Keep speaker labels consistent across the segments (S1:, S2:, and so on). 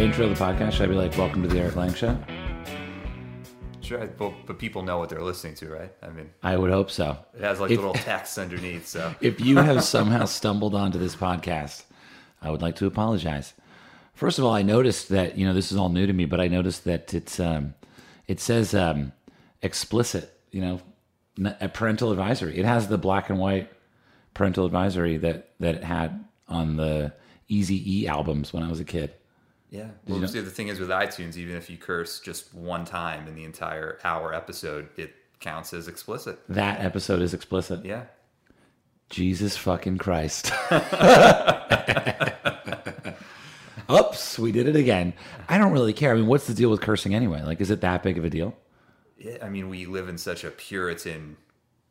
S1: I intro the podcast? Should I be like, "Welcome to the Erik Lang Show"?
S2: Sure, but, but people know what they're listening to, right? I mean,
S1: I would hope so.
S2: it has like
S1: If-
S2: little text underneath. So
S1: If you have somehow stumbled onto this podcast, I would like to apologize. First of all, I noticed that you know this is all new to me, but I noticed that it's um, it says um, explicit. You know, a parental advisory. It has the black and white parental advisory that that it had on the Easy E albums when I was a kid.
S2: Yeah. Well, see, the thing is with iTunes, even if you curse just one time in the entire hour episode, it counts as explicit.
S1: That episode is explicit.
S2: Yeah.
S1: Jesus fucking Christ. Oops, we did it again. I don't really care. I mean, what's the deal with cursing anyway? Like, is it that big of a deal?
S2: yeah. I mean, we live in such a Puritan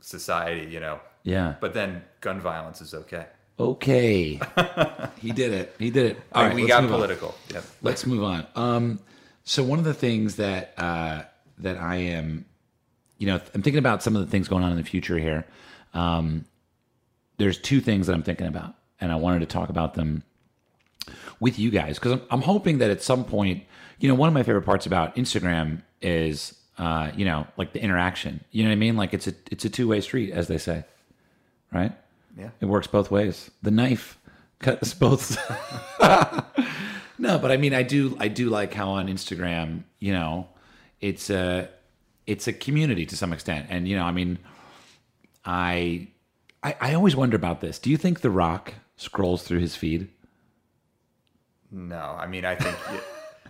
S2: society, you know.
S1: Yeah.
S2: But then gun violence is okay.
S1: Okay. he did it. He did it. All right,
S2: we got
S1: move on.
S2: political. Yeah.
S1: Let's move on. Um, so one of the things that uh, that I am, you know, I'm thinking about some of the things going on in the future here. Um, there's two things that I'm thinking about, and I wanted to talk about them with you guys because I'm, I'm hoping that at some point, you know, one of my favorite parts about Instagram is, uh, you know, like the interaction. You know what I mean? Like it's a it's a two way street, as they say, right?
S2: Yeah.
S1: It works both ways. The knife cuts both. no, but I mean, I do, I do like how on Instagram, you know, it's a, it's a community to some extent, and you know, I mean, I, I, I always wonder about this. Do you think The Rock scrolls through his feed?
S2: No, I mean, I think,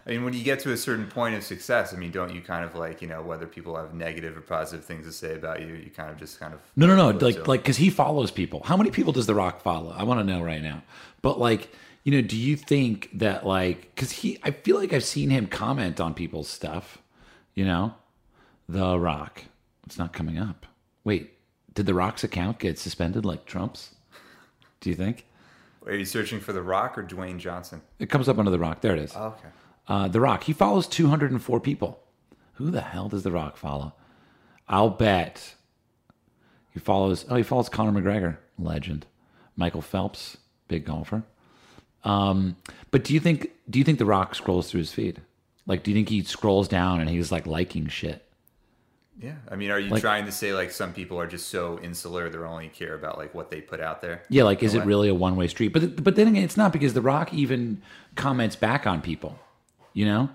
S2: I mean, when you get to a certain point of success, I mean, don't you kind of like, you know, whether people have negative or positive things to say about you, you kind of just kind of.
S1: No, no, no. Like, like, because he follows people. How many people does The Rock follow? I want to know right now. But like, you know, do you think that like, because he, I feel like I've seen him comment on people's stuff. You know, The Rock. It's not coming up. Wait, did The Rock's account get suspended like Trump's? Do you think
S2: Are you searching for The Rock or Dwayne Johnson?
S1: it comes up under The Rock? There it is.
S2: Oh, okay.
S1: Uh, the Rock. He follows 204 people. Who the hell does The Rock follow? I'll bet he follows. Oh, he follows Conor McGregor, legend. Michael Phelps, big golfer. Um, but do you think do you think The Rock scrolls through his feed? Like, do you think he scrolls down and he's like liking shit?
S2: Yeah. I mean, are you
S1: Like-
S2: trying to say like some people are just so insular they only care about like what they put out there?
S1: Yeah, like, is it
S2: way.
S1: really a one way street? But but then again, it's not because The Rock even comments back on people. You know.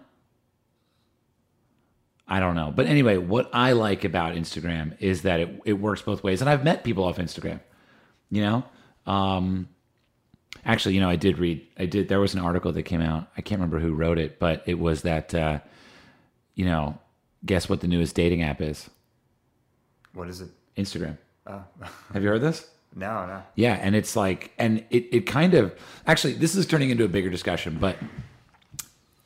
S1: I don't know. But anyway, what I like about Instagram is that it, it works both ways. And I've met people off Instagram, you know? Um, actually, you know, I did read, I did, there was an article that came out. I can't remember who wrote it, but it was that, uh, you know, guess what the newest dating app is?
S2: What is it?
S1: Instagram.
S2: Oh,
S1: Have you heard this?
S2: no, no.
S1: Yeah, and it's like, and it, it kind of actually, this is turning into a bigger discussion, but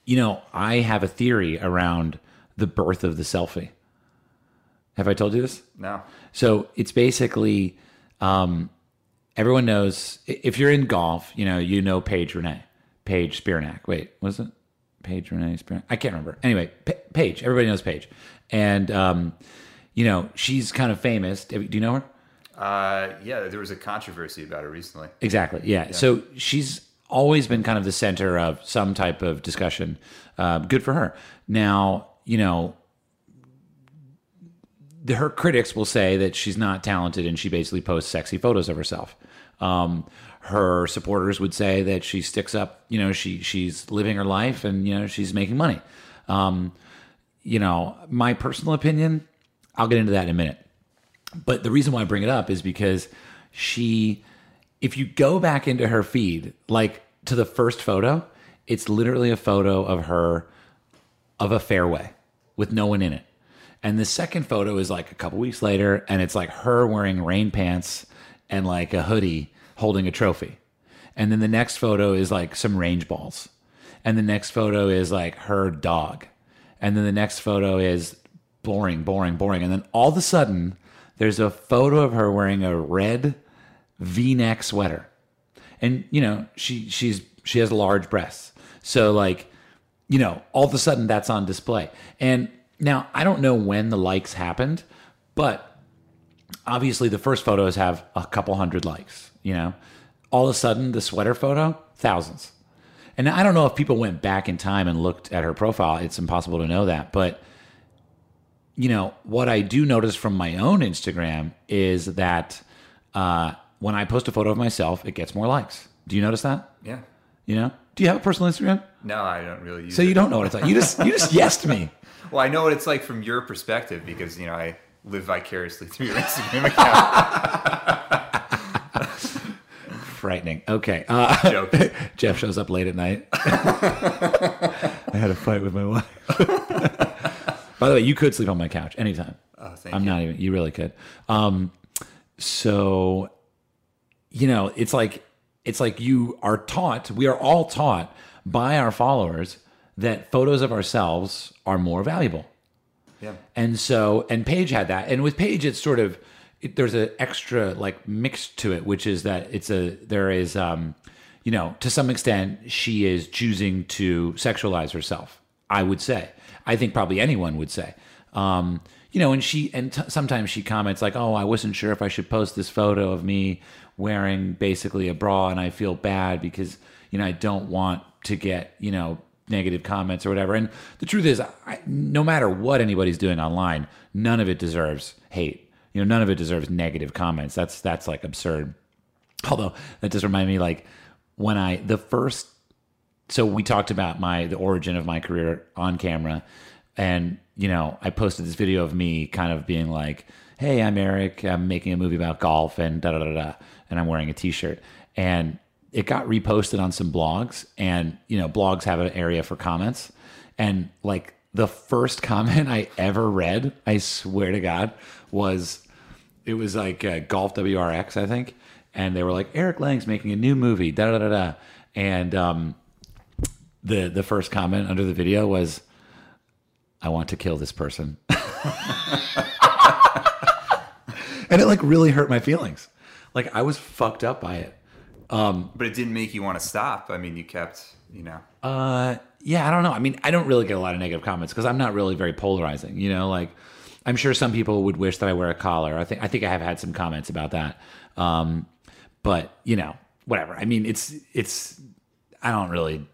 S1: you know, I have a theory around the birth of the selfie. Have I told you this?
S2: No.
S1: So it's basically, um, everyone knows if you're in golf, you know, you know Paige Renee, Paige Spiranac. Wait, was it Paige Renee Spiranac? I can't remember. Anyway, Pa Paige. Everybody knows Paige, and um, you know she's kind of famous. Do you know her?
S2: Uh, yeah, there was a controversy about her recently.
S1: Exactly. Yeah. So she's always been kind of the center of some type of discussion. Uh, good for her. Now, you know, the, her critics will say that she's not talented and she basically posts sexy photos of herself. Um, her supporters would say that she sticks up. You know, she she's living her life and you know she's making money. Um, you know, my personal opinion. I'll get into that in a minute. But the reason why I bring it up is because she, if you go back into her feed, like to the first photo, it's literally a photo of her of a fairway with no one in it. And the second photo is like a couple weeks later, and it's like her wearing rain pants and like a hoodie holding a trophy. And then the next photo is like some range balls. And the next photo is like her dog. And then the next photo is boring, boring, boring. And then all of a sudden, there's a photo of her wearing a red V-neck sweater. And you know, she she's she has large breasts. So like, you know, all of a sudden that's on display. And now I don't know when the likes happened, but obviously the first photos have a couple hundred likes, you know. All of a sudden the sweater photo, thousands. and I don't know if people went back in time and looked at her profile. It's impossible to know that, but you know what I do notice from my own Instagram is that uh, when I post a photo of myself, it gets more likes. Do you notice that?
S2: Yeah.
S1: You know? Do you have a personal Instagram?
S2: No, I don't really use
S1: So
S2: it.
S1: you don't know what it's like. You just you just yesed me.
S2: Well, I know what it's like from your perspective because you know I live vicariously through your Instagram account.
S1: Frightening. Okay. Uh,
S2: Joke.
S1: Jeff shows up late at night. I had a fight with my wife. By the way, you could sleep on my couch anytime.
S2: Oh, thank
S1: I'm
S2: you.
S1: not even. You really could. Um, so, you know, it's like it's like you are taught. We are all taught by our followers that photos of ourselves are more valuable.
S2: Yeah.
S1: And so, and Paige had that. And with Paige, it's sort of it, there's an extra like mix to it, which is that it's a there is um, you know, to some extent, she is choosing to sexualize herself. I would say. I think probably anyone would say. Um, you know, and she and t- sometimes she comments like, "Oh, I wasn't sure if I should post this photo of me wearing basically a bra, and I feel bad because you know I don't want to get you know negative comments or whatever." And the truth is, I, no matter what anybody's doing online, none of it deserves hate. You know, none of it deserves negative comments. That's that's like absurd. Although that does remind me, like when I the first so we talked about my the origin of my career on camera and you know i posted this video of me kind of being like hey i'm erik. I'm making a movie about golf and da da da da and i'm wearing a t-shirt. And it got reposted on some blogs and you know blogs have an area for comments. And like the first comment i ever read i swear to god was it was like uh, golf wrx i think. And they were like erik lang's making a new movie da da da da. And um the the first comment under the video was I want to kill this person. and it like really hurt my feelings. Like I was fucked up by it.
S2: Um, But it didn't make you want to stop. I mean, you kept, you know.
S1: Uh yeah, I don't know. I mean, I don't really get a lot of negative comments because I'm not really very polarizing, you know, like I'm sure some people would wish that I wear a collar. I think I think I have had some comments about that. Um but, you know, whatever. I mean, it's it's I don't really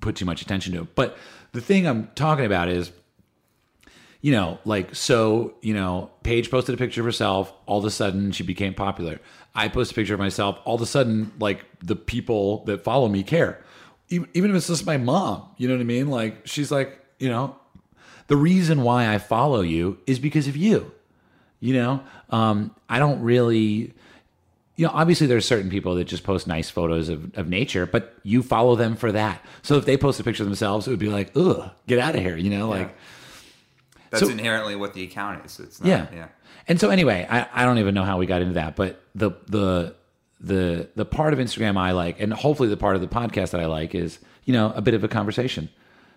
S1: put too much attention to it. But the thing I'm talking about is, you know, like, so, you know, Paige posted a picture of herself. All of a sudden, she became popular. I post a picture of myself. All of a sudden, like, the people that follow me care. Even, even if it's just my mom, you know what I mean? Like, she's like, you know, the reason why I follow you is because of you. You know, um, I don't really you know, obviously there's certain people that just post nice photos of, of nature, but you follow them for that. So if they post a picture of themselves, it would be like, ugh, get out of here, you know, like,
S2: That's
S1: So-
S2: inherently what the account is. It's not,
S1: yeah.
S2: yeah.
S1: And so anyway, I, I don't even know how we got into that, but the, the, the, the part of Instagram I like, and hopefully the part of the podcast that I like is, you know, a bit of a conversation.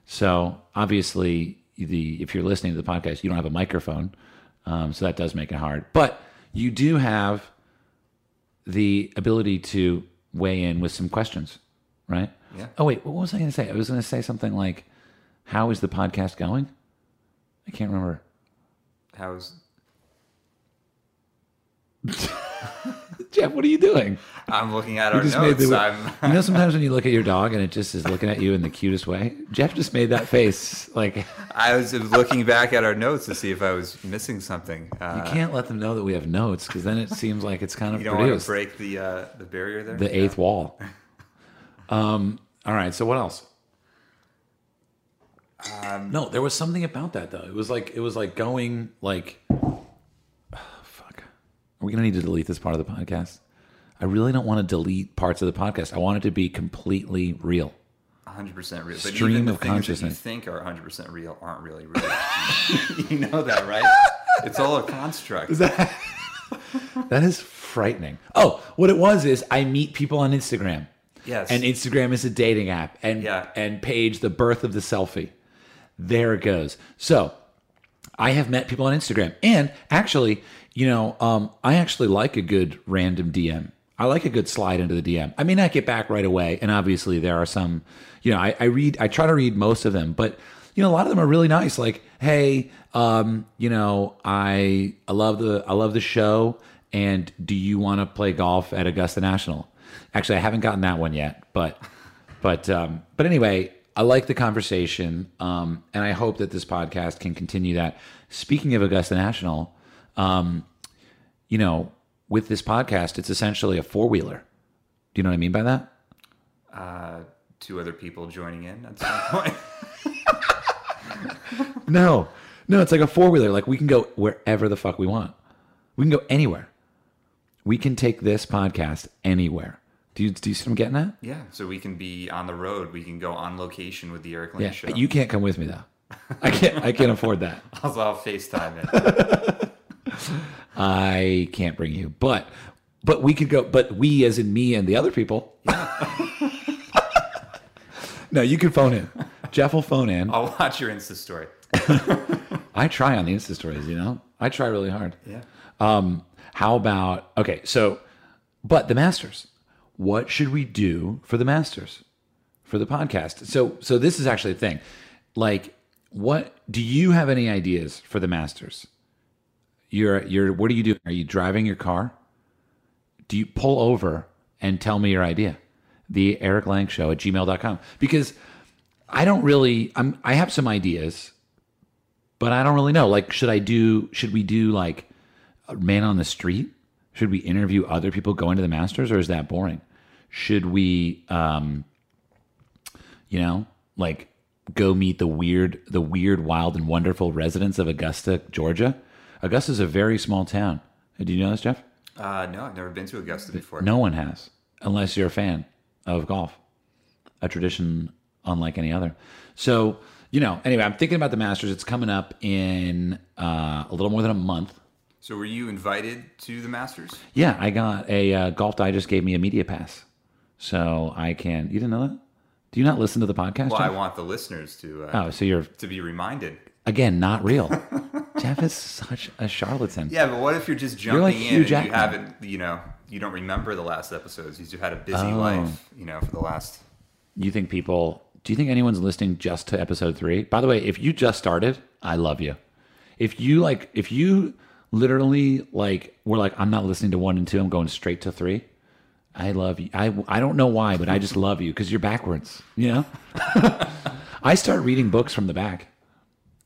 S1: So obviously the, if you're listening to the podcast, you don't have a microphone. Um, so that does make it hard, but you do have the ability to weigh in with some questions, right?
S2: Yeah.
S1: Oh wait, what was I going to say? I was going to say something like, "How is the podcast going?" I can't remember.
S2: How's
S1: Jeff, what are you doing?
S2: I'm looking at
S1: You
S2: our notes.
S1: the.
S2: I'm,
S1: you know, sometimes when you look at your dog and it just is looking at you in the cutest way. Jeff just made that face. Like
S2: I was looking back at our notes to see if I was missing something. Uh,
S1: you can't let them know that we have notes because then it seems like it's kind of
S2: you don't want to break the uh, the barrier there.
S1: the eighth wall. Um. All right. So what else?
S2: Um,
S1: No, there was something about that though. It was like it was like going like, fuck. Are we gonna need to delete this part of the podcast? I really don't want to delete parts of the podcast. I want it to be completely real.
S2: 100% real. But
S1: Stream
S2: even the
S1: of
S2: things that you
S1: consciousness.
S2: think are 100% real aren't really real. you know that, right? It's all a construct.
S1: That is frightening. Oh, what it was is I meet people on Instagram.
S2: Yes.
S1: And Instagram is a dating app. And
S2: Yeah.
S1: and Paige the birth of the selfie. There it goes. So I have met people on Instagram. And actually, you know, um, I actually like a good random DM. I like a good slide into the DM. I may not get back right away. And obviously there are some, you know, I, I read I try to read most of them, but you know, a lot of them are really nice. Like, hey, um, you know, I I love the I love the show. And do you want to play golf at Augusta National? Actually, I haven't gotten that one yet, but But um, but anyway, I like the conversation, um, and I hope that this podcast can continue that. Speaking of Augusta National, um, you know, with this podcast, it's essentially a four wheeler. Do you know what I mean by that?
S2: Uh, two other people joining in at some point.
S1: No, no, it's like a four wheeler. Like we can go wherever the fuck we want. We can go anywhere. We can take this podcast anywhere. Do you, do you see what I'm getting at?
S2: yeah, so we can be on the road. We can go on location with the Erik Lang
S1: Yeah,
S2: show.
S1: you can't come with me though. I can't. I can't afford that.
S2: Also, I'll FaceTime it.
S1: I can't bring you, but but we could go. But we, as in me and the other people. no, you can phone in. Jeff will phone in.
S2: I'll watch your Insta story.
S1: I try on the Insta stories. You know, I try really hard.
S2: Yeah.
S1: Um, how about okay? So, but the Masters. What should we do for the Masters for the podcast? So, so this is actually a thing. Like, what do you have any ideas for the Masters? You're you're what are you doing? Are you driving your car? Do you pull over and tell me your idea? The Erik Lang Show at gmail.com. Because I don't really I'm I have some ideas, but I don't really know. Like, should I do should we do like a man on the street? Should we interview other people going to the Masters or is that boring? Should we um you know, like go meet the weird the weird, wild and wonderful residents of Augusta, Georgia? Augusta's a very small town. Do you know this, Jeff?
S2: Uh, no, I've never been to Augusta before.
S1: No one has, unless you're a fan of golf, a tradition unlike any other. So, you know, anyway, I'm thinking about the Masters. It's coming up in uh, a little more than a month.
S2: So, were you invited to the Masters?
S1: Yeah, I got a uh, Golf Digest gave me a media pass, so I can. You didn't know that? Do you not listen to the podcast?
S2: Well, I want the listeners to uh,
S1: oh, so you're
S2: to be reminded.
S1: again not real. Jeff is such a charlatan.
S2: Yeah, but what if you're just jumping
S1: like
S2: in and you haven't, you know, you don't remember the last episodes? You've had a busy
S1: Oh.
S2: life, you know, for the last.
S1: You think people? Do you think anyone's listening just to episode three? By the way, if you just started, I love you. If you like, if you literally like, we're like, I'm not listening to one and two. I'm going straight to three. I love you. I I don't know why, but I just love you because you're backwards. You know. I start reading books from the back.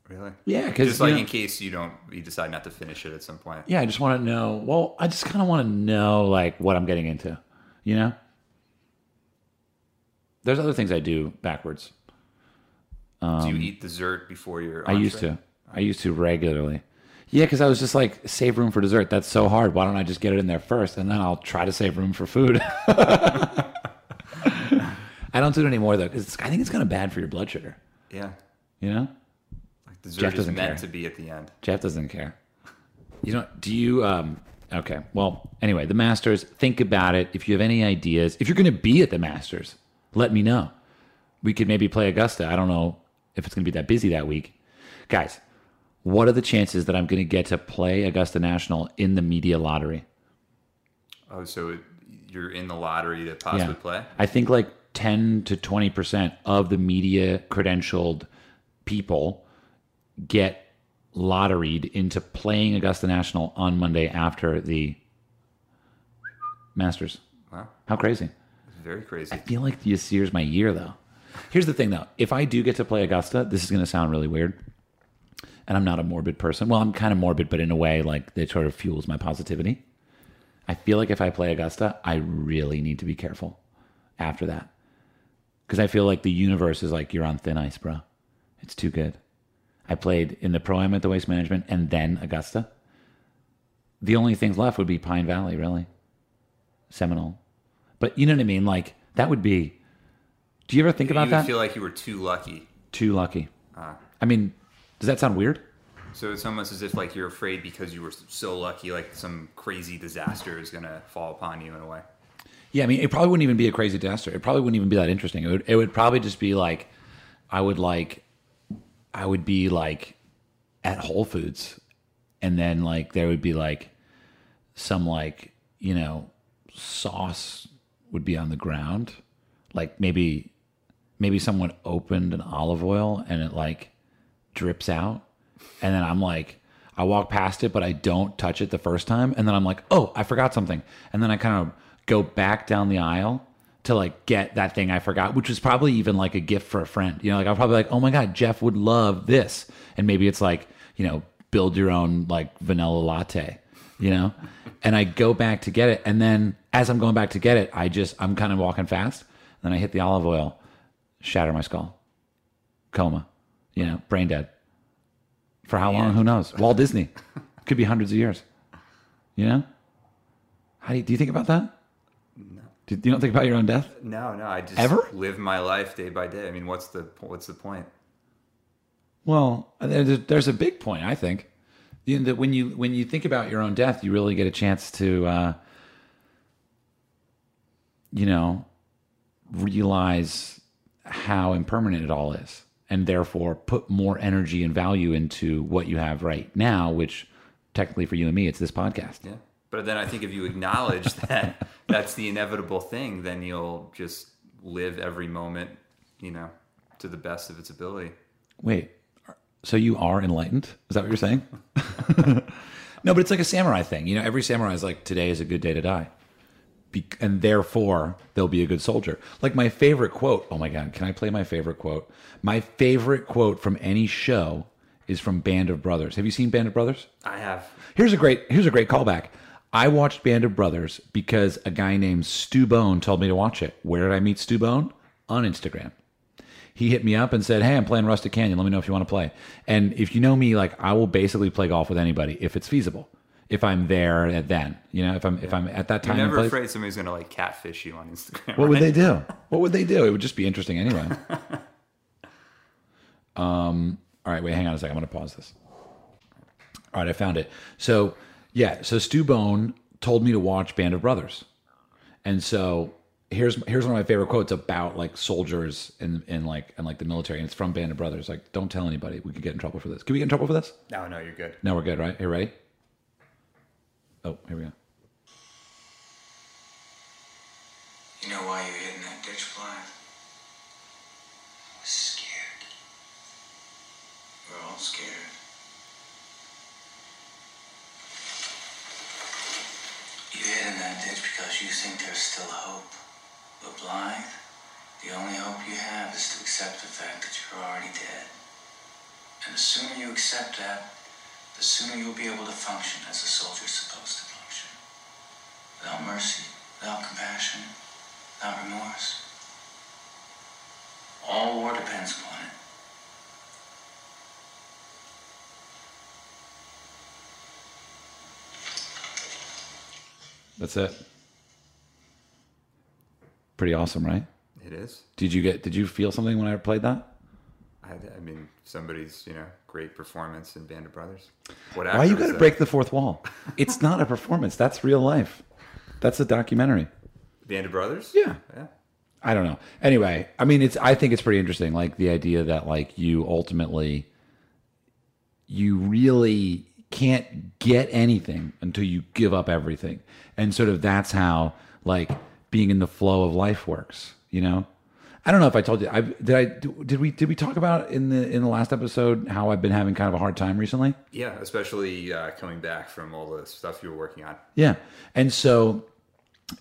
S2: Really?
S1: Yeah, because
S2: Just like in case you don't, you decide not to finish it at some point.
S1: yeah, I just want to know. Well, I just kind of want to know like what I'm getting into. You know. There's other things I do backwards.
S2: Do you eat dessert before your?
S1: Um, I used to. I used to regularly. Yeah, because I was just like, save room for dessert. That's so hard. Why don't I just get it in there first, and then I'll try to save room for food. I don't do it anymore though, because I think it's kind of bad for your blood sugar.
S2: Yeah.
S1: You know,
S2: Like dessert
S1: Jeff
S2: is
S1: doesn't
S2: meant
S1: care.
S2: to be at the end.
S1: Jeff doesn't care. You know, do you? Um, okay. Well, anyway, the Masters. Think about it. If you have any ideas, if you're going to be at the Masters, let me know. We could maybe play Augusta. I don't know if it's going to be that busy that week, guys. What are the chances that I'm going to get to play Augusta National in the media lottery?
S2: Oh, so it, you're in the lottery to possibly play?
S1: I think like 10 to 20% of the media credentialed people get lotteried into playing Augusta National on Monday after the Masters.
S2: Wow,
S1: How crazy.
S2: very crazy.
S1: I feel like this year's my year though. Here's the thing though. If I do get to play Augusta, this is going to sound really weird. And I'm not a morbid person. Well, I'm kind of morbid, but in a way like it sort of fuels my positivity. I feel like if I play Augusta, I really need to be careful after that. Cuz I feel like the universe is like you're on thin ice, bro. It's too good. I played in the pro am at the Waste Management and then Augusta. The only things left would be Pine Valley, really. Seminole. But you know what I mean? Like that would be. Do you ever think
S2: you
S1: about that?
S2: feel like you were too lucky.
S1: Too lucky. Ah. I mean, does that sound weird?
S2: So it's almost as if like you're afraid because you were so lucky, like some crazy disaster is gonna fall upon you in a way.
S1: Yeah, I mean, it probably wouldn't even be a crazy disaster. It probably wouldn't even be that interesting. It would, it would probably just be like, I would like, I would be like at Whole Foods, and then like there would be like some like you know sauce would be on the ground, like maybe maybe someone opened an olive oil and it like drips out, and then I'm like. I walk past it, but I don't touch it the first time. And then I'm like, oh, I forgot something. And then I kind of go back down the aisle to like get that thing I forgot, which was probably even like a gift for a friend. You know, like I'll probably like, oh my god, Jeff would love this, and maybe it's like you know, build your own like vanilla latte, you know, and I go back to get it, and then as I'm going back to get it, I just I'm kind of walking fast, And then I hit the olive oil, shatter my skull, coma, you know, brain dead. For how long? Who knows? Walt Disney, could be hundreds of years. You know, how do you, do you think about that? No. Do, you don't think about your own death?
S2: No, no. I just
S1: Ever?
S2: live my life day by day. I mean, what's the what's the point?
S1: Well, there's there's a big point, I think. That when you when you think about your own death, you really get a chance to, uh, you know, realize how impermanent it all is, and therefore put more energy and value into what you have right now. Which, technically, for you and me, it's this podcast.
S2: Yeah. But then I think if you acknowledge that that's the inevitable thing, then you'll just live every moment, you know, to the best of its ability.
S1: Wait, so you are enlightened? Is that what you're saying? no, but it's like a samurai thing. You know, every samurai is like, today is a good day to die. Be- and therefore, they'll be a good soldier. Like my favorite quote. Oh my God, can I play my favorite quote? My favorite quote from any show is from Band of Brothers. Have you seen Band of Brothers?
S2: I have.
S1: Here's a great here's a great callback. I watched Band of Brothers because a guy named Stu Bone told me to watch it. Where did I meet Stu Bone? On Instagram. He hit me up and said, "Hey, I'm playing Rustic Canyon. Let me know if you want to play." And if you know me, like I will basically play golf with anybody if it's feasible. If I'm there at then, you know, if I'm if I'm at that time.
S2: You're never
S1: place-
S2: afraid somebody's gonna like catfish you on Instagram.
S1: what would they do? What would they do? It would just be interesting anyway. um. All right. Wait. Hang on a second. I'm going to pause this. All right. I found it. So yeah. So Stu Bone told me to watch Band of Brothers, and so here's here's one of my favorite quotes about like soldiers and and like and like the military, and it's from Band of Brothers. Like, don't tell anybody. We could get in trouble for this. Can we get in trouble for this?
S2: No, no, you're good.
S1: No, we're good, right? Here, ready? Oh, here we go.
S3: You know why you hid in that ditch, Blythe? I was scared. We're all scared. You hid in that ditch because you think there's still hope. But Blythe, the only hope you have is to accept the fact that you're already dead. And the sooner you accept that, the sooner you'll be able to function as a soldier's supposed to function. Without mercy, without compassion, without remorse. All war depends upon it.
S1: That's it. Pretty awesome, right?
S2: It is.
S1: Did you get? Did you feel something when I played that?
S2: I, I mean, somebody's you know great performance in Band of Brothers. What
S1: Why you got to break the fourth wall? It's not a performance. That's real life. That's a documentary.
S2: Band of Brothers?
S1: Yeah.
S2: Yeah.
S1: I don't know. Anyway, I mean, it's. I think it's pretty interesting. Like the idea that like you ultimately, you really can't get anything until you give up everything, and sort of that's how like being in the flow of life works. You know. I don't know if I told you. I did. I did we did we talk about in the in the last episode how I've been having kind of a hard time recently?
S2: Yeah, especially uh, coming back from all the stuff you were working on.
S1: Yeah. And so,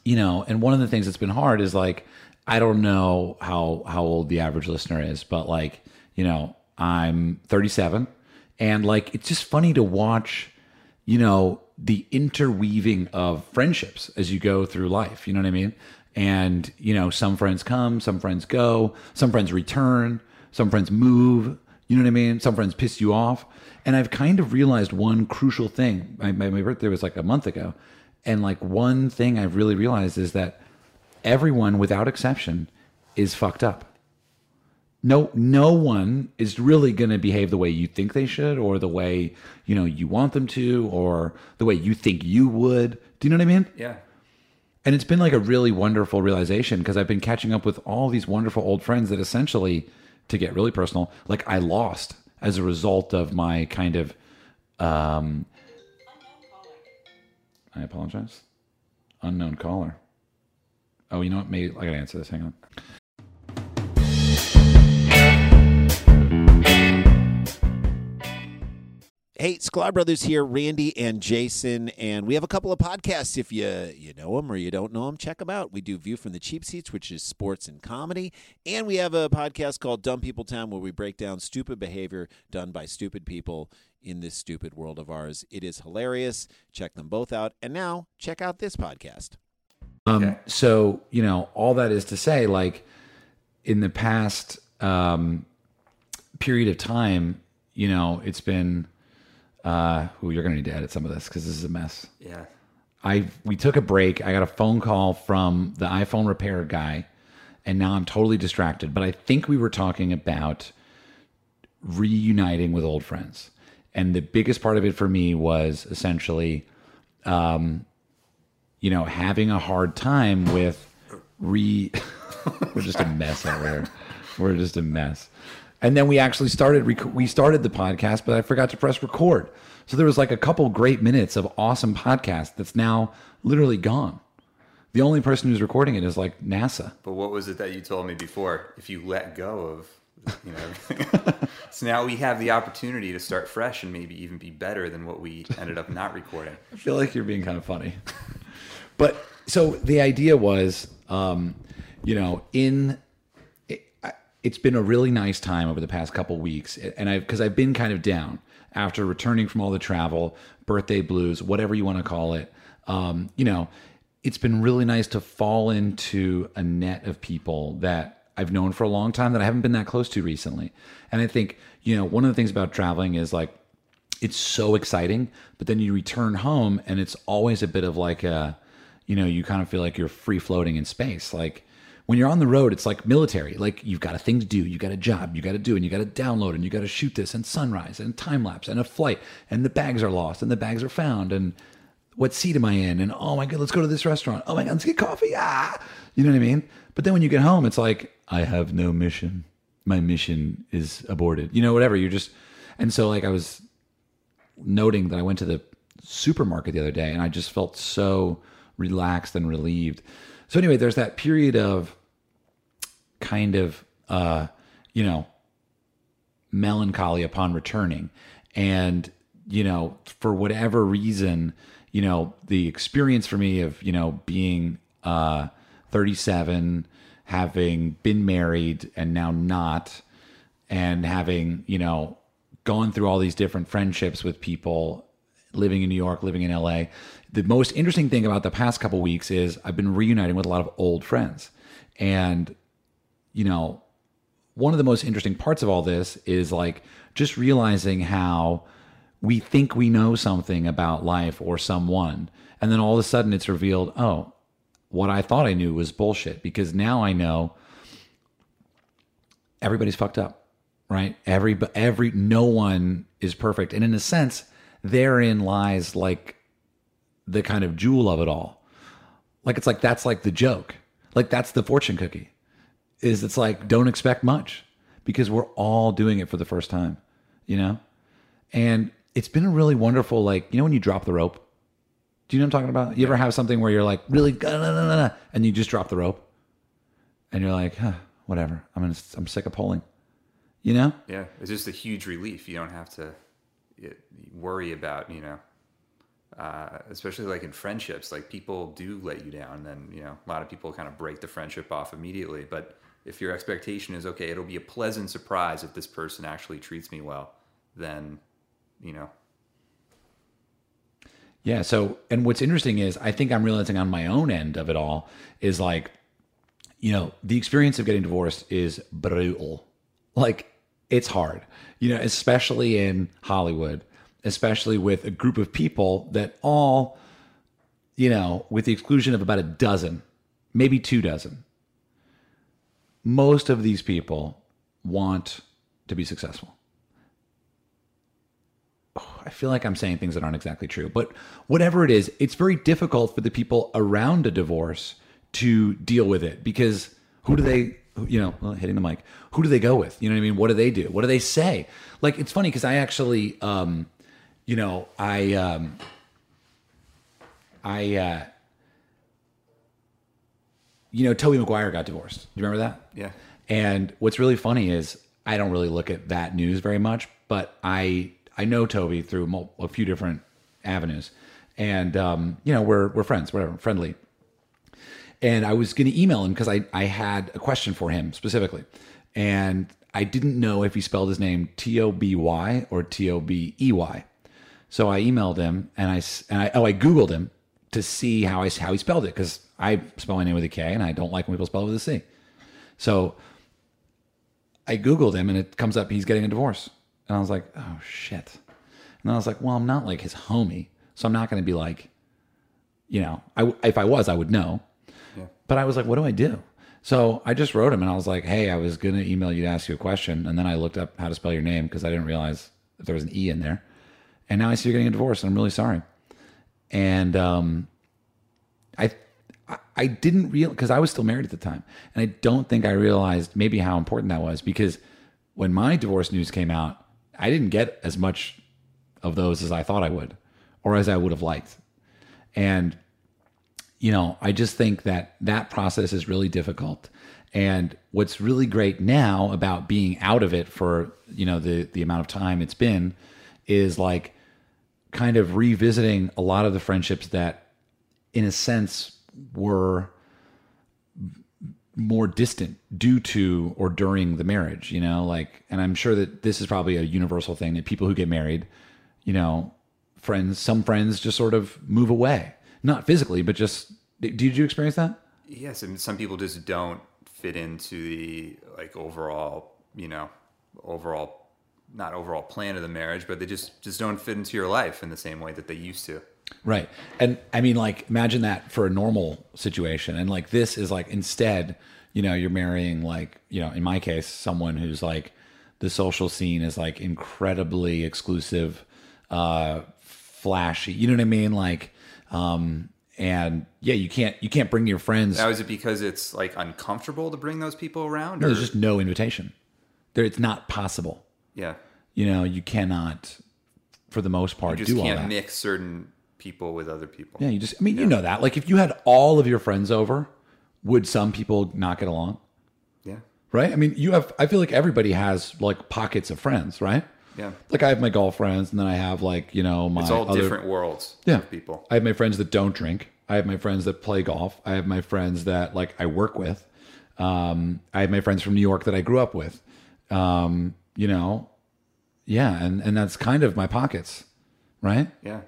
S1: you know, and one of the things that's been hard is like, I don't know how how old the average listener is, but like, you know, I'm 37 and like it's just funny to watch, you know, the interweaving of friendships as you go through life, you know what I mean? And, you know, some friends come, some friends go, some friends return, some friends move, you know what I mean? Some friends piss you off. And I've kind of realized one crucial thing. My, my, my birthday was like a month ago. And like one thing I've really realized is that everyone, without exception, is fucked up. No, no one is really going to behave the way you think they should, or the way you know you want them to, or the way you think you would. Do you know what I mean?
S2: Yeah.
S1: And it's been like a really wonderful realization because I've been catching up with all these wonderful old friends that essentially, to get really personal, like I lost as a result of my kind of. Um, I apologize. Unknown caller. Oh, you know what? Maybe I gotta answer this. Hang on.
S4: Hey, Sklar Brothers here, Randy and Jason, and we have a couple of podcasts. If you you know them or you don't know them, check them out. We do View from the Cheap Seats, which is sports and comedy, and we have a podcast called Dumb People Town, where we break down stupid behavior done by stupid people in this stupid world of ours. It is hilarious. Check them both out, and now check out this podcast.
S1: Um,
S2: Okay.
S1: So you know, all that is to say, like in the past um, period of time, you know, it's been. Uh, who you're gonna need to edit some of this because this is a mess.
S2: Yeah.
S1: I we took a break. I got a phone call from the iPhone repair guy, and now I'm totally distracted. But I think we were talking about reuniting with old friends, and the biggest part of it for me was essentially, um, you know, having a hard time with re. we're just a mess over here. We're just a mess. And then we actually started rec- we started the podcast, but I forgot to press record. So there was like a couple great minutes of awesome podcast that's now literally gone. The only person who's recording it is like NASA.
S2: But what was it that you told me before? If you let go of, you know, everything. so now we have the opportunity to start fresh and maybe even be better than what we ended up not recording.
S1: I feel like you're being kind of funny. but so the idea was, um, you know, in it's been a really nice time over the past couple weeks, and I because I've been kind of down after returning from all the travel, birthday blues, whatever you want to call it. Um, you know, it's been really nice to fall into a net of people that I've known for a long time that I haven't been that close to recently. And I think, you know, one of the things about traveling is like it's so exciting, but then you return home and it's always a bit of like a, you know, you kind of feel like you're free floating in space. Like when you're on the road, it's like military. Like you've got a thing to do, you got a job, you got to do, and you got to download, and you got to shoot this, and sunrise, and time lapse, and a flight, and the bags are lost, and the bags are found, and what seat am I in? And oh my god, let's go to this restaurant. Oh my god, let's get coffee. Ah, you know what I mean? But then when you get home, it's like I have no mission. My mission is aborted. You know, whatever. You're just, and so like I was noting that I went to the supermarket the other day and I just felt so relaxed and relieved. So anyway, there's that period of kind of uh, you know, melancholy upon returning. And, you know, for whatever reason, you know, the experience for me of, you know, being uh 37, having been married and now not, and having, you know, gone through all these different friendships with people living in New York, living in LA. The most interesting thing about the past couple weeks is I've been reuniting with a lot of old friends. And, you know, one of the most interesting parts of all this is like just realizing how we think we know something about life or someone. And then all of a sudden it's revealed, oh, what I thought I knew was bullshit because now I know everybody's fucked up, right? Every every no one is perfect, and in a sense, therein lies like the kind of jewel of it all. Like it's like that's like the joke, like that's the fortune cookie. Is it's like don't expect much because we're all doing it for the first time, you know, and it's been a really wonderful like you know when you drop the rope. Do you know what I'm talking about? You ever have something where you're like really and you just drop the rope, and you're like, huh, whatever. I'm gonna, I'm sick of pulling. You know?
S2: Yeah, it's just a huge relief. You don't have to worry about, you know, uh, especially like in friendships, like people do let you down. And then, you know, a lot of people kind of break the friendship off immediately. But if your expectation is, okay, it'll be a pleasant surprise if this person actually treats me well, then, you know,
S1: Yeah. So, and what's interesting is I think I'm realizing on my own end of it all is like, you know, the experience of getting divorced is brutal. Like, it's hard, you know, especially in Hollywood, especially with a group of people that all, you know, with the exclusion of about a dozen, maybe two dozen, most of these people want to be successful. I feel like I'm saying things that aren't exactly true, but whatever it is, it's very difficult for the people around a divorce to deal with it because who do they, you know, hitting the mic, who do they go with? You know what I mean? What do they do? What do they say? Like, it's funny because I actually, um, you know, I, um, I, uh, you know, Tobey Maguire got divorced. Do you remember that?
S2: Yeah.
S1: And what's really funny is I don't really look at that news very much, but I I know Tobey through a few different avenues, and um, you know we're we're friends, whatever, friendly. And I was going to email him because I I had a question for him specifically, and I didn't know if he spelled his name T O B Y or T O B E Y. So I emailed him and I s- and I oh I googled him to see how I how he spelled it because I spell my name with a K and I don't like when people spell it with a C. So I googled him and it comes up he's getting a divorce, and I was like, oh shit. And I was like, well, I'm not like his homie, so I'm not going to be like, you know, I if I was, I would know. But I was like, what do I do? So I just wrote him and I was like, hey, I was going to email you to ask you a question, and then I looked up how to spell your name because I didn't realize if there was an e in there, and now I see you're getting a divorce, and I'm really sorry. And um, I I- didn't real because I was still married at the time, and I don't think I realized maybe how important that was because when my divorce news came out, I didn't get as much of those as I thought I would, or as I would have liked, and you know I just think that that process is really difficult. And what's really great now about being out of it for you know the the amount of time it's been is like kind of revisiting a lot of the friendships that in a sense were more distant due to or during the marriage you know? Like and i'm sure that this is probably a universal thing that people who get married you know friends some friends just sort of move away. Not physically but just did you experience that?
S2: Yes, and some people just don't fit into the like overall, you know, overall not overall plan of the marriage, but they just just don't fit into your life in the same way that they used to.
S1: Right. And I mean, like, imagine that for a normal situation. And like, this is like, instead, you know, you're marrying, like, you know, in my case, someone who's like, the social scene is like incredibly exclusive, uh, flashy. You know what I mean? Like, um, and yeah, you can't, you can't bring your friends.
S2: Now, is it because it's like uncomfortable to bring those people around?
S1: No,
S2: or-
S1: there's just no invitation. There, it's not possible.
S2: Yeah,
S1: You know, you cannot, for the most part,
S2: you just
S1: do all
S2: can't
S1: that.
S2: mix certain people with other people.
S1: Yeah, you just, I mean, you know that. Like, if you had all of your friends over, would some people not get along?
S2: yeah,
S1: Right? I mean, you have, I feel like everybody has like pockets of friends, right?
S2: yeah.
S1: Like, I have my golf friends, and then I have like, you know, my.
S2: It's all
S1: other-
S2: different worlds
S1: Yeah.
S2: of people.
S1: I have my friends that don't drink. I have my friends that play golf. I have my friends that like I work with. Um, I have my friends from New York that I grew up with. Um, you know, yeah, and and that's kind of my pockets, right?
S2: Yeah,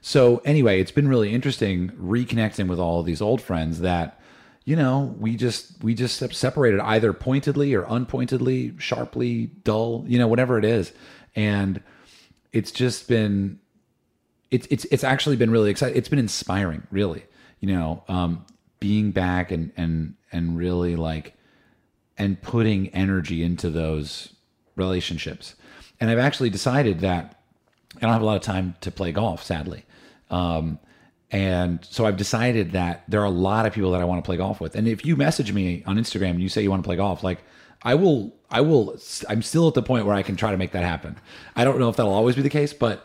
S1: So anyway, it's been really interesting reconnecting with all of these old friends that, you know, we just we just separated either pointedly or unpointedly, sharply, dull, you know, whatever it is, and it's just been, it's it's it's actually been really exciting. It's been inspiring, really, you know, um, being back and and and really like and putting energy into those relationships. And I've actually decided that I don't have a lot of time to play golf, sadly. Um, and so I've decided that there are a lot of people that I want to play golf with. And if you message me on Instagram and you say you want to play golf, like I will, I will, I'm still at the point where I can try to make that happen. I don't know if that'll always be the case, but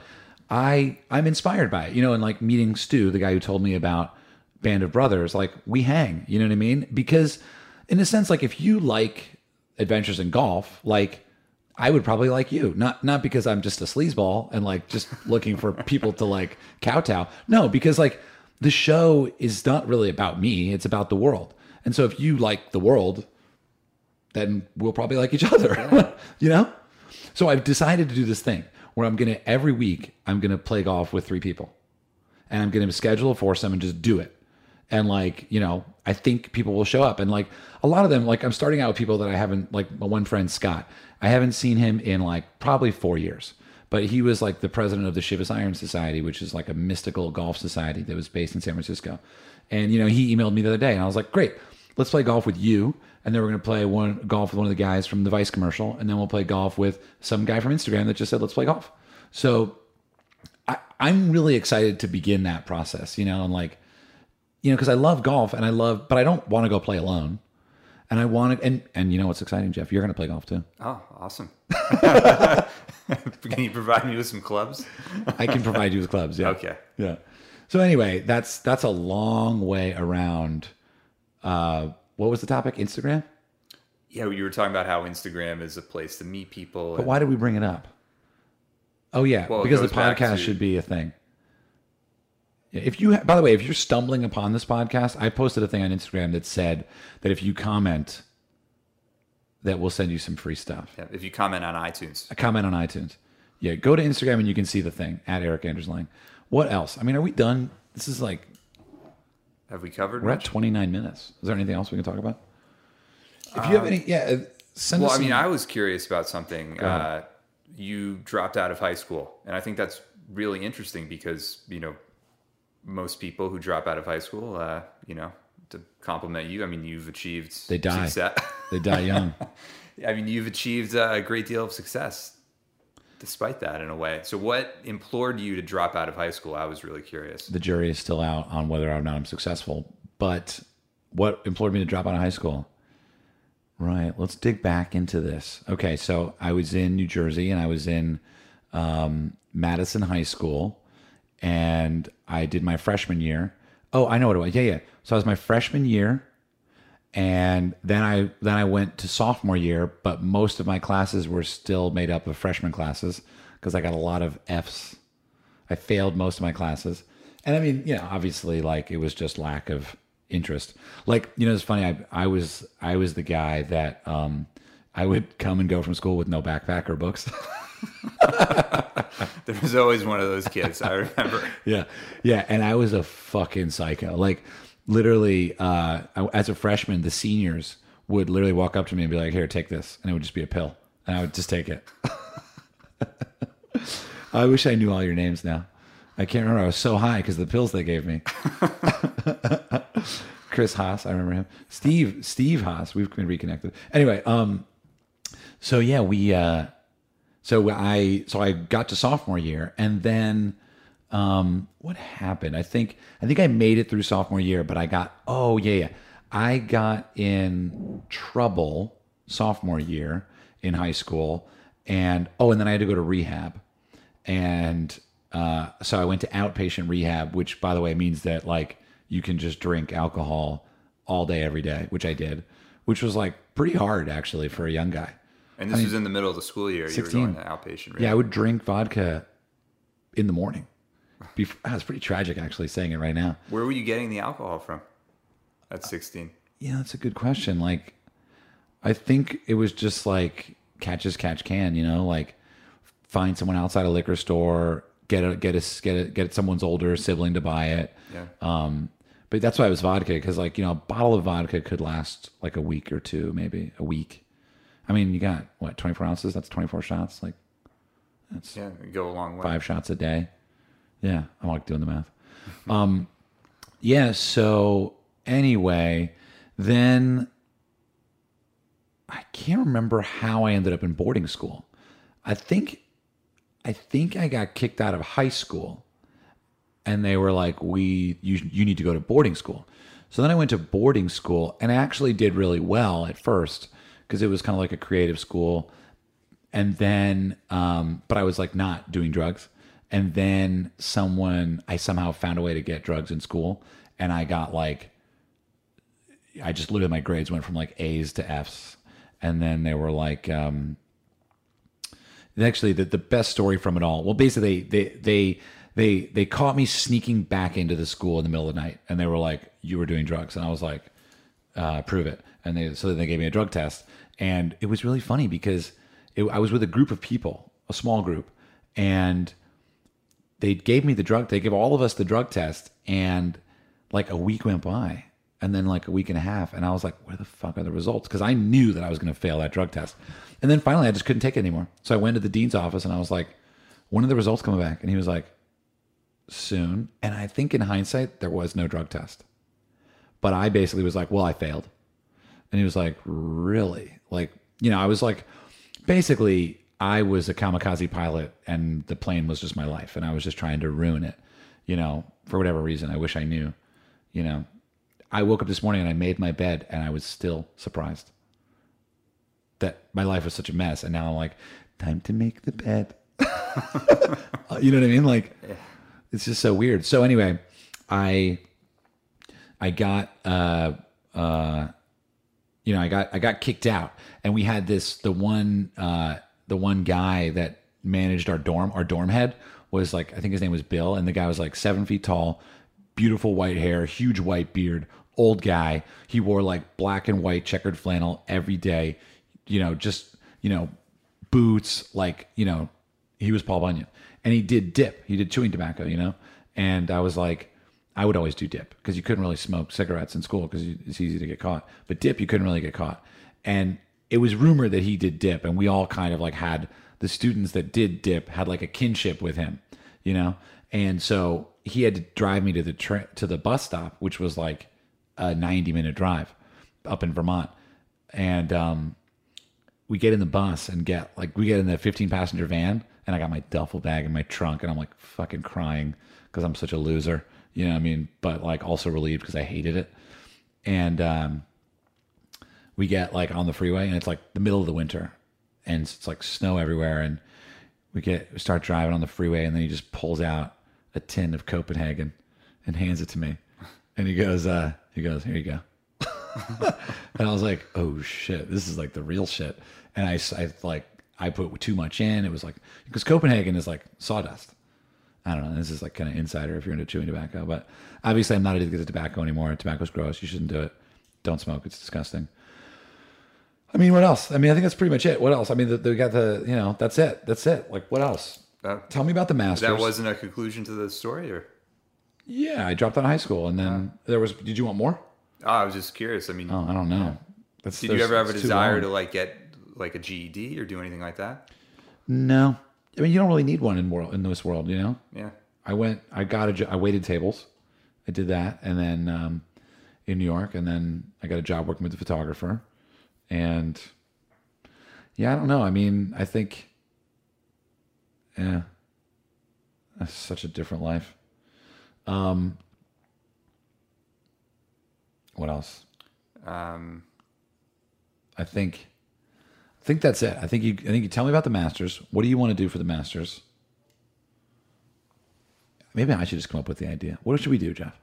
S1: I, I'm inspired by it, you know, and like meeting Stu, the guy who told me about Band of Brothers, like we hang, you know what I mean? Because in a sense, like if you like adventures in golf, like I would probably like you. Not not because I'm just a sleazeball and like just looking for people to like kowtow. No, because like the show is not really about me, it's about the world. And so if you like the world, then we'll probably like each other. you know? So I've decided to do this thing where I'm gonna every week I'm gonna play golf with three people. And I'm gonna schedule a foursome and just do it. And like, you know, I think people will show up. And like a lot of them, like I'm starting out with people that I haven't like my one friend Scott. I haven't seen him in like probably four years. But he was like the president of the Shivas Iron Society, which is like a mystical golf society that was based in San Francisco. And you know, he emailed me the other day and I was like, Great, let's play golf with you. And then we're gonna play one golf with one of the guys from the Vice commercial, and then we'll play golf with some guy from Instagram that just said, Let's play golf. So I, I'm really excited to begin that process, you know, and like, you know, because I love golf and I love, but I don't want to go play alone. And I want to, and and you know what's exciting, Jeff? You're going to play golf too.
S2: Oh, awesome. Can you provide me with some clubs?
S1: I can provide you with clubs. Yeah.
S2: Okay.
S1: Yeah. So anyway, that's that's a long way around. Uh, what was the topic? Instagram.
S2: Yeah, you were talking about how Instagram is a place to meet people.
S1: But
S2: and-
S1: why did we bring it up? Oh yeah,
S2: Well,
S1: because the podcast
S2: to-
S1: should be a thing. If you, by the way, if you're stumbling upon this podcast, I posted a thing on Instagram that said that if you comment, that we'll send you some free stuff.
S2: Yeah, if you comment on iTunes,
S1: A comment on iTunes. Yeah, go to Instagram and you can see the thing at Erik Anders Lang. What else? I mean, are we done? This is like
S2: have we covered?
S1: we're at
S2: much? 29
S1: 29 minutes. Is there anything else we can talk about? If you have any, yeah, uh, send
S2: Well. I mean,
S1: some-
S2: I was curious about something. Uh, you dropped out of high school, and I think that's really interesting because you know most people who drop out of high school, uh, you know, to compliment you, I mean, you've achieved
S1: They die.
S2: Success.
S1: they die young.
S2: I mean, you've achieved uh, a great deal of success despite that in a way. So, what implored you to drop out of high school? I was really curious.
S1: the jury is still out on whether or not I'm successful. But what implored me to drop out of high school? Right. Let's dig back into this. Okay. So I was in New Jersey and I was in um, Madison High School and I did my freshman year. Oh, I know what it was. Yeah. Yeah. So I was my freshman year. And then I then I went to sophomore year, but most of my classes were still made up of freshman classes because I got a lot of Fs I failed most of my classes. And I mean, you know, obviously like it was just lack of interest. Like, you know, it's funny, I I was I was the guy that um I would come and go from school with no backpack or books.
S2: There was always one of those kids. I remember.
S1: yeah. Yeah, and I was a fucking psycho. Like literally uh as a freshman, the seniors would literally walk up to me and be like, "Here, take this." And it would just be a pill. And I would just take it. I wish I knew all your names now. I can't remember. I was so high because the pills they gave me. Chris Haas, I remember him. Steve, Steve Haas, we've been reconnected. Anyway, um, so yeah, we, uh, so I, so I got to sophomore year, and then, um, what happened? I think, I think I made it through sophomore year, but I got, oh yeah, yeah, I got in trouble sophomore year in high school, and oh, and then I had to go to rehab and uh, so I went to outpatient rehab, which, by the way, means that like you can just drink alcohol all day, every day, which I did, which was like pretty hard actually for a young guy.
S2: And this was in the middle of the school year.
S1: 16.
S2: You were going to outpatient.
S1: Yeah, I would drink vodka in the morning. Bef- it's pretty tragic actually saying it right now.
S2: Where were you getting the alcohol from? At 16.
S1: Yeah, that's a good question. Like, I think it was just like catch as catch can, you know, like find someone outside a liquor store, get a get a get a, get someone's older sibling to buy it.
S2: Yeah.
S1: Um, but that's why it was vodka because like you know a bottle of vodka could last like a week or two, maybe a week. I mean, you got what twenty four ounces? That's twenty four shots. Like that's
S2: Yeah, go a long way.
S1: five shots a day. Yeah, I'm like doing the math. Um, yeah. So anyway, then I can't remember how I ended up in boarding school. I think, I think I got kicked out of high school, and they were like, "We, you, you need to go to boarding school." So then I went to boarding school, and I actually did really well at first because it was kind of like a creative school. And then um but i was like not doing drugs. And then someone i somehow found a way to get drugs in school. And i got like i just literally my grades went from like a's to f's. And then they were like um actually the, the best story from it all well basically they they they they they caught me sneaking back into the school in the middle of the night. And they were like you were doing drugs. And i was like uh, prove it. And they so they gave me a drug test, and it was really funny because it, I was with a group of people, a small group, and they gave me the drug. They gave all of us the drug test, and like a week went by, and then like a week and a half, and I was like, "Where the fuck are the results?" Because I knew that I was going to fail that drug test, and then finally I just couldn't take it anymore. So I went to the dean's office, and I was like, "When are the results coming back?" And he was like, "Soon." And I think in hindsight, there was no drug test. But I basically was like, well, I failed. And he was like, really? Like, you know, I was like, basically, I was a kamikaze pilot and the plane was just my life. And I was just trying to ruin it, you know, for whatever reason. I wish I knew, you know. I woke up this morning and I made my bed and I was still surprised that my life was such a mess. And now I'm like, time to make the bed. you know what I mean? Like, it's just so weird. So anyway, I I got uh uh you know, I got I got kicked out and we had this the one uh the one guy that managed our dorm. Our dorm head was like I think his name was Bill, and the guy was like seven feet tall, beautiful white hair, huge white beard, old guy. He wore like black and white checkered flannel every day. You know, just you know, boots. Like you know, he was Paul Bunyan, and he did dip. He did chewing tobacco. You know, and I was like. I would always do dip because you couldn't really smoke cigarettes in school because it's easy to get caught. But dip, you couldn't really get caught. And it was rumored that he did dip, and we all kind of like had the students that did dip had like a kinship with him, you know. And so he had to drive me to the tra- to the bus stop, which was like a ninety minute drive up in Vermont, and um, we get in the bus and get like we get in the 15 passenger van and I got my duffel bag in my trunk and I'm like fucking crying because I'm such a loser. You know what I mean? But like also relieved because I hated it. And um, we get like on the freeway and it's like the middle of the winter and it's like snow everywhere and we get we start driving on the freeway and then he just pulls out a tin of Copenhagen and hands it to me. And he goes, uh, he goes, here you go. and I was like, oh shit, this is like the real shit. And I, I like, I put too much in. It was like, because Copenhagen is like sawdust. I don't know. This is like kind of insider if you're into chewing tobacco, but obviously I'm not addicted to tobacco anymore. Tobacco's gross. You shouldn't do it. Don't smoke. It's disgusting. I mean, what else? I mean, I think that's pretty much it. What else? I mean, the, they got the, you know, that's it. That's it. Like, what else?
S2: That,
S1: Tell me about the Masters.
S2: that wasn't a conclusion to the story, or
S1: Yeah, I dropped out of high school, and then uh-huh. there was. Did you want more?
S2: oh, I was just curious. I mean,
S1: Oh, I don't know. That's,
S2: did you ever have a desire to like get like a GED or do anything like that?
S1: No, I mean, you don't really need one in world in this world, you know.
S2: Yeah.
S1: I went. I got a. I waited tables. I did that, and then um, in New York, and then I got a job working with a photographer, and yeah, I don't know. I mean, I think, yeah, that's such a different life. Um, what else?
S2: Um,
S1: I think, think that's it. I think you. I think you tell me about the Masters. What do you want to do for the Masters? Maybe I should just come up with the idea. What should we do, Jeff?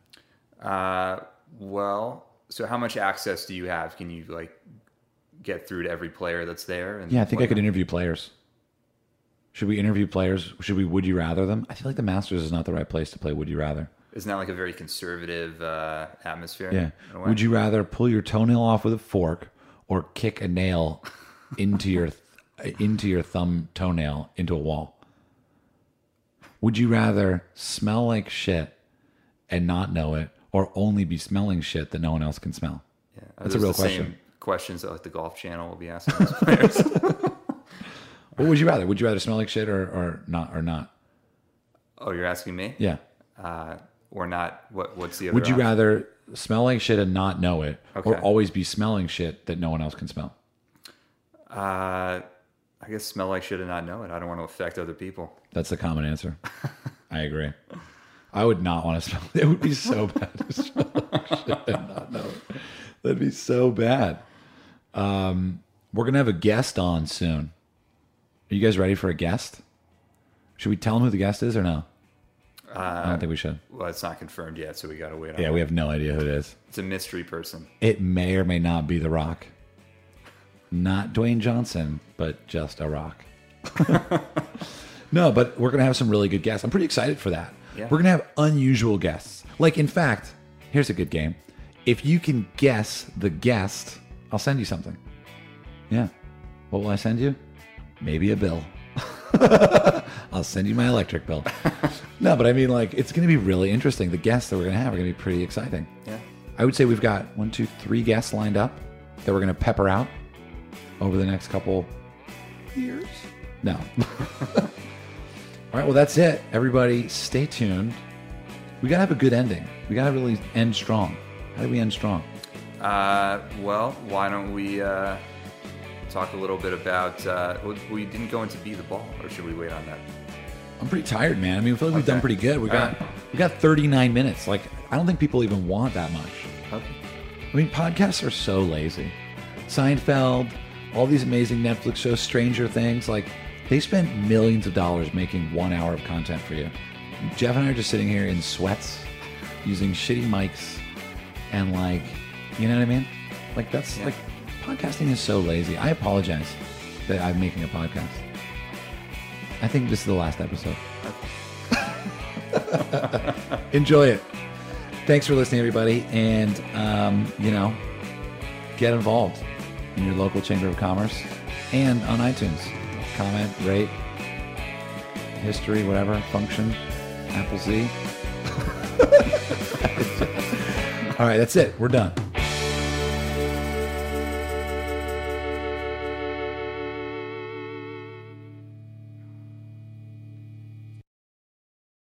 S2: uh, well, so how much access do you have? Can you like get through to every player that's there? And
S1: Yeah, I think I could interview players. Should we interview players? Should we would you rather them? I feel like the Masters is not the right place to play would you rather.
S2: Isn't that like a very conservative uh, atmosphere?
S1: Yeah.
S2: in a way?
S1: Would you rather pull your toenail off with a fork or kick a nail into your into your thumb toenail into a wall? Would you rather smell like shit and not know it or only be smelling shit that no one else can smell?
S2: Yeah,
S1: That's a real
S2: the
S1: question.
S2: Same questions that like the Golf Channel will be asking those players.
S1: What would you rather? Would you rather smell like shit or, or not or not?
S2: oh, you're asking me?
S1: Yeah.
S2: Uh, or not? What? What's the other?
S1: Would you
S2: option?
S1: rather smell like shit and not know it, or always be smelling shit that no one else can smell?
S2: Uh, I guess smell like shit and not know it. I don't want to affect other people.
S1: That's the common answer. I agree. I would not want to smell. It would be so bad to smell like shit and not know it. That'd be so bad. Um, we're gonna have a guest on soon. Are you guys ready for a guest? Should we tell them who the guest is or no? I don't think we should.
S2: Well, it's not confirmed yet, so we got to wait on.
S1: Yeah, we have no idea who it is.
S2: It's a mystery person.
S1: It may or may not be The Rock. Not Dwayne Johnson, but just a rock. no, but we're going to have some really good guests. I'm pretty excited for that.
S2: Yeah.
S1: We're going to have unusual guests. Like, in fact, here's a good game. If you can guess the guest, I'll send you something. Yeah. What will I send you? Maybe a bill. I'll send you my electric bill. no, but I mean, like, it's going to be really interesting. The guests that we're going to have are going to be pretty exciting.
S2: Yeah.
S1: I would say we've got one, two, three guests lined up that we're going to pepper out over the next couple years. No. All right, well, that's it. Everybody, stay tuned. We got to have a good ending. We got to really end strong. How do we end strong?
S2: Uh, well, why don't we uh, talk a little bit about? Uh, we didn't go into be the ball, or should we wait on that?
S1: I'm pretty tired, man. I mean, I feel like we've done pretty good. We
S2: All
S1: got
S2: right.
S1: we got 39 minutes. Like, I don't think people even want that much.
S2: Okay.
S1: I mean, podcasts are so lazy. Seinfeld, all these amazing Netflix shows, Stranger Things, like they spent millions of dollars making one hour of content for you. Jeff and I are just sitting here in sweats, using shitty mics, and like, you know what I mean? Like that's
S2: Yeah.
S1: like podcasting is so lazy. I apologize that I'm making a podcast. I think this is the last episode. Enjoy it. Thanks for listening, everybody. And, um, you know, get involved in your local Chamber of Commerce and on iTunes. Comment, rate, history, whatever, function, Apple Z. All right, that's it. We're done.